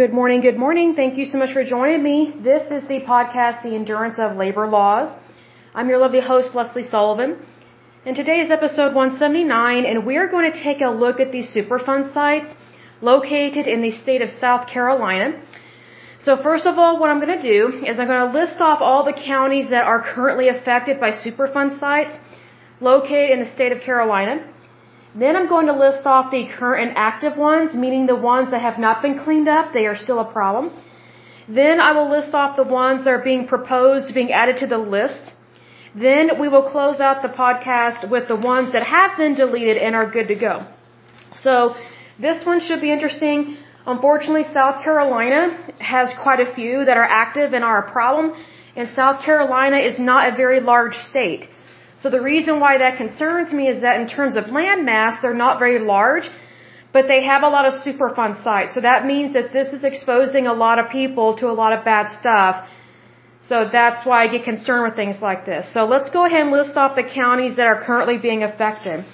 Good morning, good morning. Thank you so much for joining me. This is the podcast, The Endurance of Labor Laws. I'm your lovely host, Lesley Sullivan. And today is episode 179, and we are going to take a look at these Superfund sites located in the state of South Carolina. So first of all, what I'm going to do is I'm going to list off all the counties that are currently affected by Superfund sites located in the state of Carolina. Then I'm going to list off the current and active ones, meaning the ones that have not been cleaned up, they are still a problem. Then I will list off the ones that are being proposed being added to the list. Then we will close out the podcast with the ones that have been deleted and are good to go. So this one should be interesting. Unfortunately, South Carolina has quite a few that are active and are a problem, and South Carolina is not a very large state. So the reason why that concerns me is that in terms of land mass, they're not very large, but they have a lot of Superfund sites. So that means that this is exposing a lot of people to a lot of bad stuff. So that's why I get concerned with things like this. So let's go ahead and list off the counties that are currently being affected.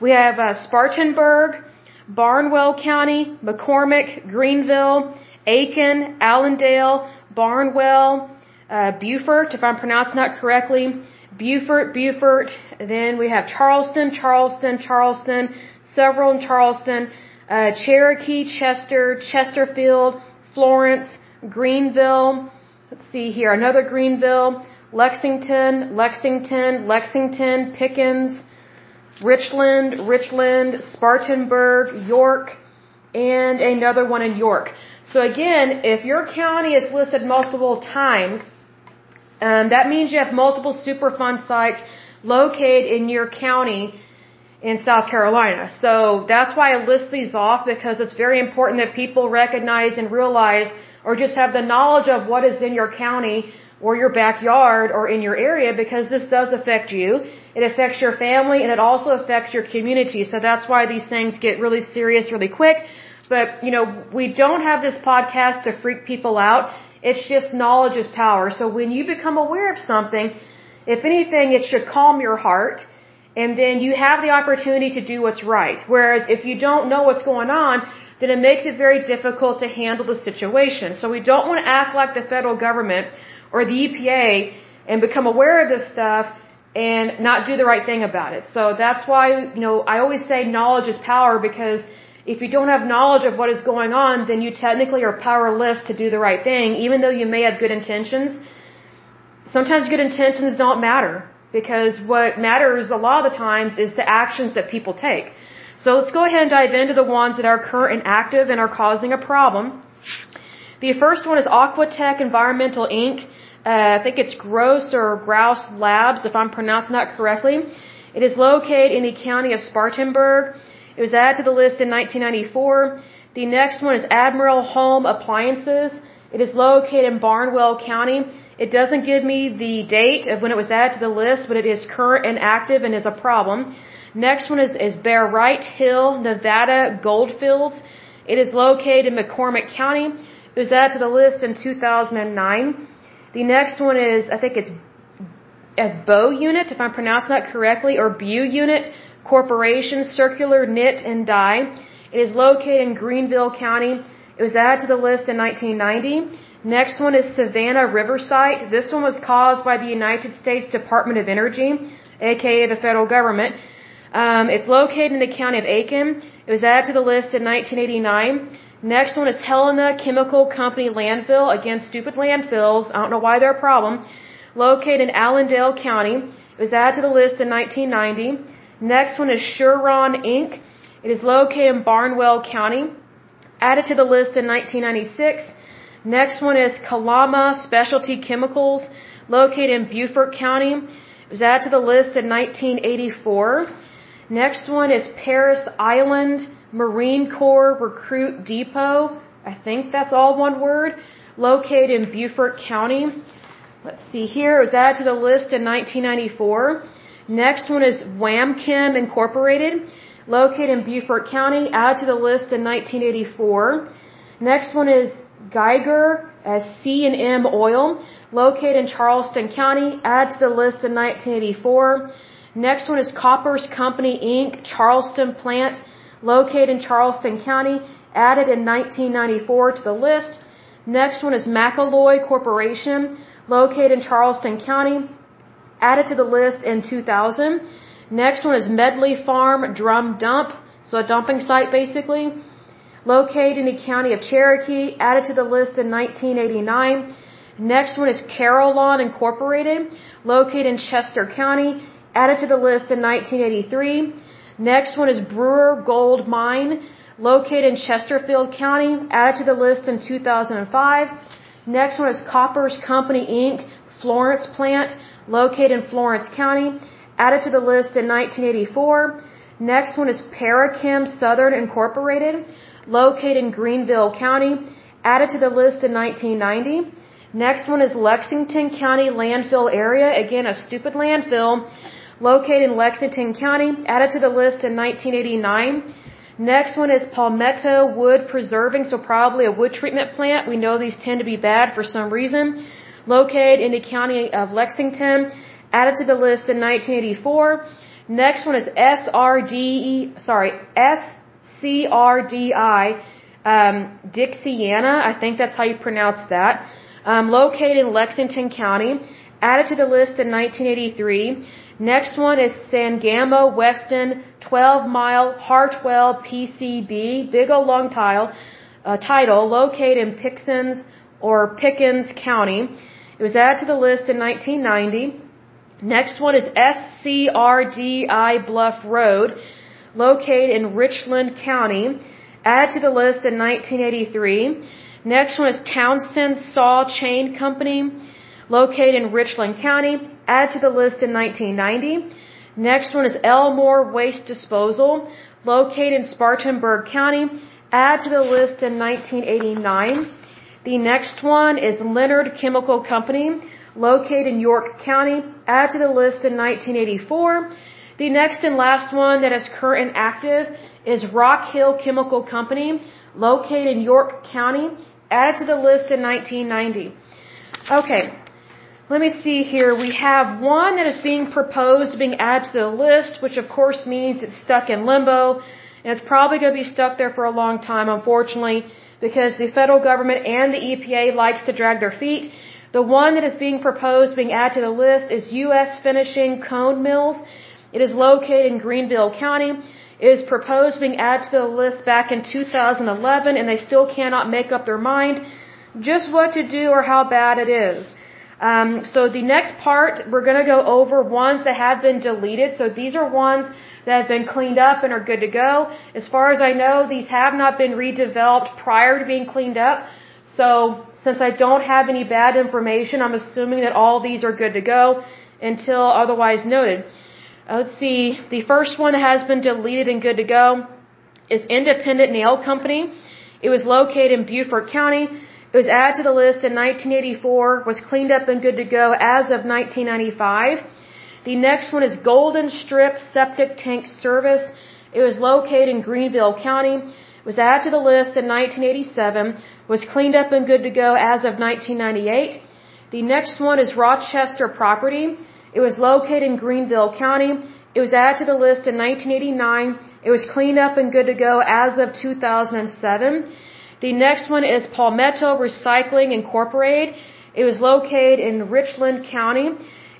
We have uh, Spartanburg, Barnwell County, McCormick, Greenville, Aiken, Allendale, Barnwell, uh, Beaufort, if I'm pronouncing that correctly, Beaufort, Beaufort. Then we have Charleston, Charleston, Charleston, several in Charleston, uh, Cherokee, Chester, Chesterfield, Florence, Greenville. Let's see here, another Greenville, Lexington, Lexington, Lexington, Pickens, Richland, Richland, Spartanburg, York, and another one in York. So again, if your county is listed multiple times, um, that means you have multiple Superfund sites located in your county in South Carolina. So that's why I list these off because it's very important that people recognize and realize or just have the knowledge of what is in your county or your backyard or in your area because this does affect you. It affects your family and it also affects your community. So that's why these things get really serious really quick. But, you know, we don't have this podcast to freak people out. It's just knowledge is power. So when you become aware of something, if anything, it should calm your heart and then you have the opportunity to do what's right. Whereas if you don't know what's going on, then it makes it very difficult to handle the situation. So we don't want to act like the federal government or the EPA and become aware of this stuff and not do the right thing about it. So that's why, you know, I always say knowledge is power because if you don't have knowledge of what is going on, then you technically are powerless to do the right thing, even though you may have good intentions. Sometimes good intentions don't matter because what matters a lot of the times is the actions that people take. So let's go ahead and dive into the ones that are current and active and are causing a problem. The first one is Aquatech Environmental Inc. Uh, I think it's Gross or Grouse Labs, if I'm pronouncing that correctly. It is located in the county of Spartanburg. It was added to the list in 1994. The next one is Admiral Home Appliances. It is located in Barnwell County. It doesn't give me the date of when it was added to the list, but it is current and active and is a problem. Next one is, is Barite Hill, Nevada Goldfields. It is located in McCormick County. It was added to the list in 2009. The next one is, I think it's a Bow Unit, if I'm pronouncing that correctly, or Bu Unit. Corporation Circular Knit and Dye. It is located in Greenville County. It was added to the list in 1990. Next one is Savannah River Site. This one was caused by the United States Department of Energy, aka the federal government. Um, it's located in the county of Aiken. It was added to the list in 1989. Next one is Helena Chemical Company Landfill. Again, stupid landfills. I don't know why they're a problem. Located in Allendale County. It was added to the list in 1990. Next one is Shuron Inc. It is located in Barnwell County. Added to the list in 1996. Next one is Kalama Specialty Chemicals, located in Beaufort County. It was added to the list in 1984. Next one is Parris Island Marine Corps Recruit Depot. I think that's all one word. Located in Beaufort County. Let's see here. It was added to the list in 1994. Next one is Wamchem Incorporated, located in Beaufort County, added to the list in 1984. Next one is Geiger as C&M Oil, located in Charleston County, added to the list in 1984. Next one is Koppers Company Inc., Charleston plant, located in Charleston County. added in 1994 to the list. Next one is Macalloy Corporation, located in Charleston County, added to the list in 2000. Next one is Medley Farm Drum Dump, so a dumping site basically, located in the county of Cherokee, added to the list in 1989. Next one is Carolawn Incorporated, located in Chester County, added to the list in 1983. Next one is Brewer Gold Mine, located in Chesterfield County, added to the list in 2005. Next one is Koppers Company Inc., Florence Plant, located in Florence County, added to the list in 1984. Next one is Parachem Southern Incorporated, located in Greenville County, added to the list in 1990. Next one is Lexington County Landfill Area, again a stupid landfill, located in Lexington County, added to the list in 1989. Next one is Palmetto Wood Preserving, so probably a wood treatment plant. We know these tend to be bad for some reason. Located in the county of Lexington, added to the list in 1984. Next one is SRD, sorry, SCRDI, um, Dixiana. I think that's how you pronounce that. Um, located in Lexington County, added to the list in 1983. Next one is Sangamo Weston 12 Mile Hartwell PCB, big old long tile, uh, title, located in Pickens or Pickens County. It was added to the list in 1990. Next one is SCRDI Bluff Road, located in Richland County, added to the list in 1983. Next one is Townsend Saw Chain Company, located in Richland County, added to the list in 1990. Next one is Elmore Waste Disposal, located in Spartanburg County, added to the list in 1989. The next one is Leonard Chemical Company, located in York County, added to the list in 1984. The next and last one that is current and active is Rock Hill Chemical Company, located in York County, added to the list in 1990. Okay, let me see here. We have one that is being proposed, being added to the list, which of course means it's stuck in limbo, and it's probably going to be stuck there for a long time, unfortunately, because the federal government and the EPA likes to drag their feet. The one that is being proposed, being added to the list, is U.S. Finishing Cone Mills. It is located in Greenville County. It was proposed being added to the list back in 2011 and they still cannot make up their mind just what to do or how bad it is. Um, so the next part, we're going to go over ones that have been deleted. So these are ones that have been cleaned up and are good to go. As far as I know, these have not been redeveloped prior to being cleaned up. So since I don't have any bad information, I'm assuming that all these are good to go until otherwise noted. Uh, let's see. The first one that has been deleted and good to go is Independent Nail Company. It was located in Beaufort County. It was added to the list in 1984, was cleaned up and good to go as of 1995. The next one is Golden Strip Septic Tank Service. It was located in Greenville County. It was added to the list in 1987, was cleaned up and good to go as of 1998. The next one is Rochester Property. It was located in Greenville County. It was added to the list in 1989. It was cleaned up and good to go as of 2007. The next one is Palmetto Recycling Incorporated. It was located in Richland County.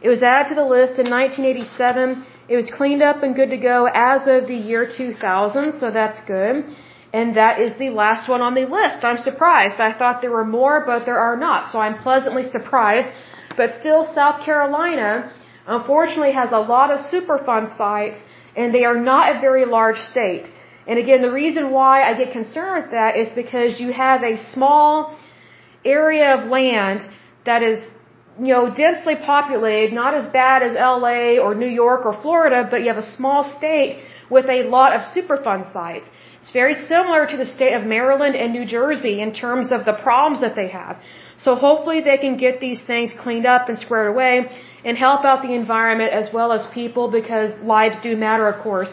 It was added to the list in 1987. It was cleaned up and good to go as of the year 2000, so that's good. And that is the last one on the list. I'm surprised. I thought there were more, but there are not. So I'm pleasantly surprised. But still, South Carolina unfortunately has a lot of Superfund sites and they are not a very large state. And again, the reason why I get concerned with that is because you have a small area of land that is, you know, densely populated, not as bad as LA or New York or Florida, but you have a small state with a lot of Superfund sites. It's very similar to the state of Maryland and New Jersey in terms of the problems that they have. So hopefully they can get these things cleaned up and squared away and help out the environment as well as people because lives do matter, of course.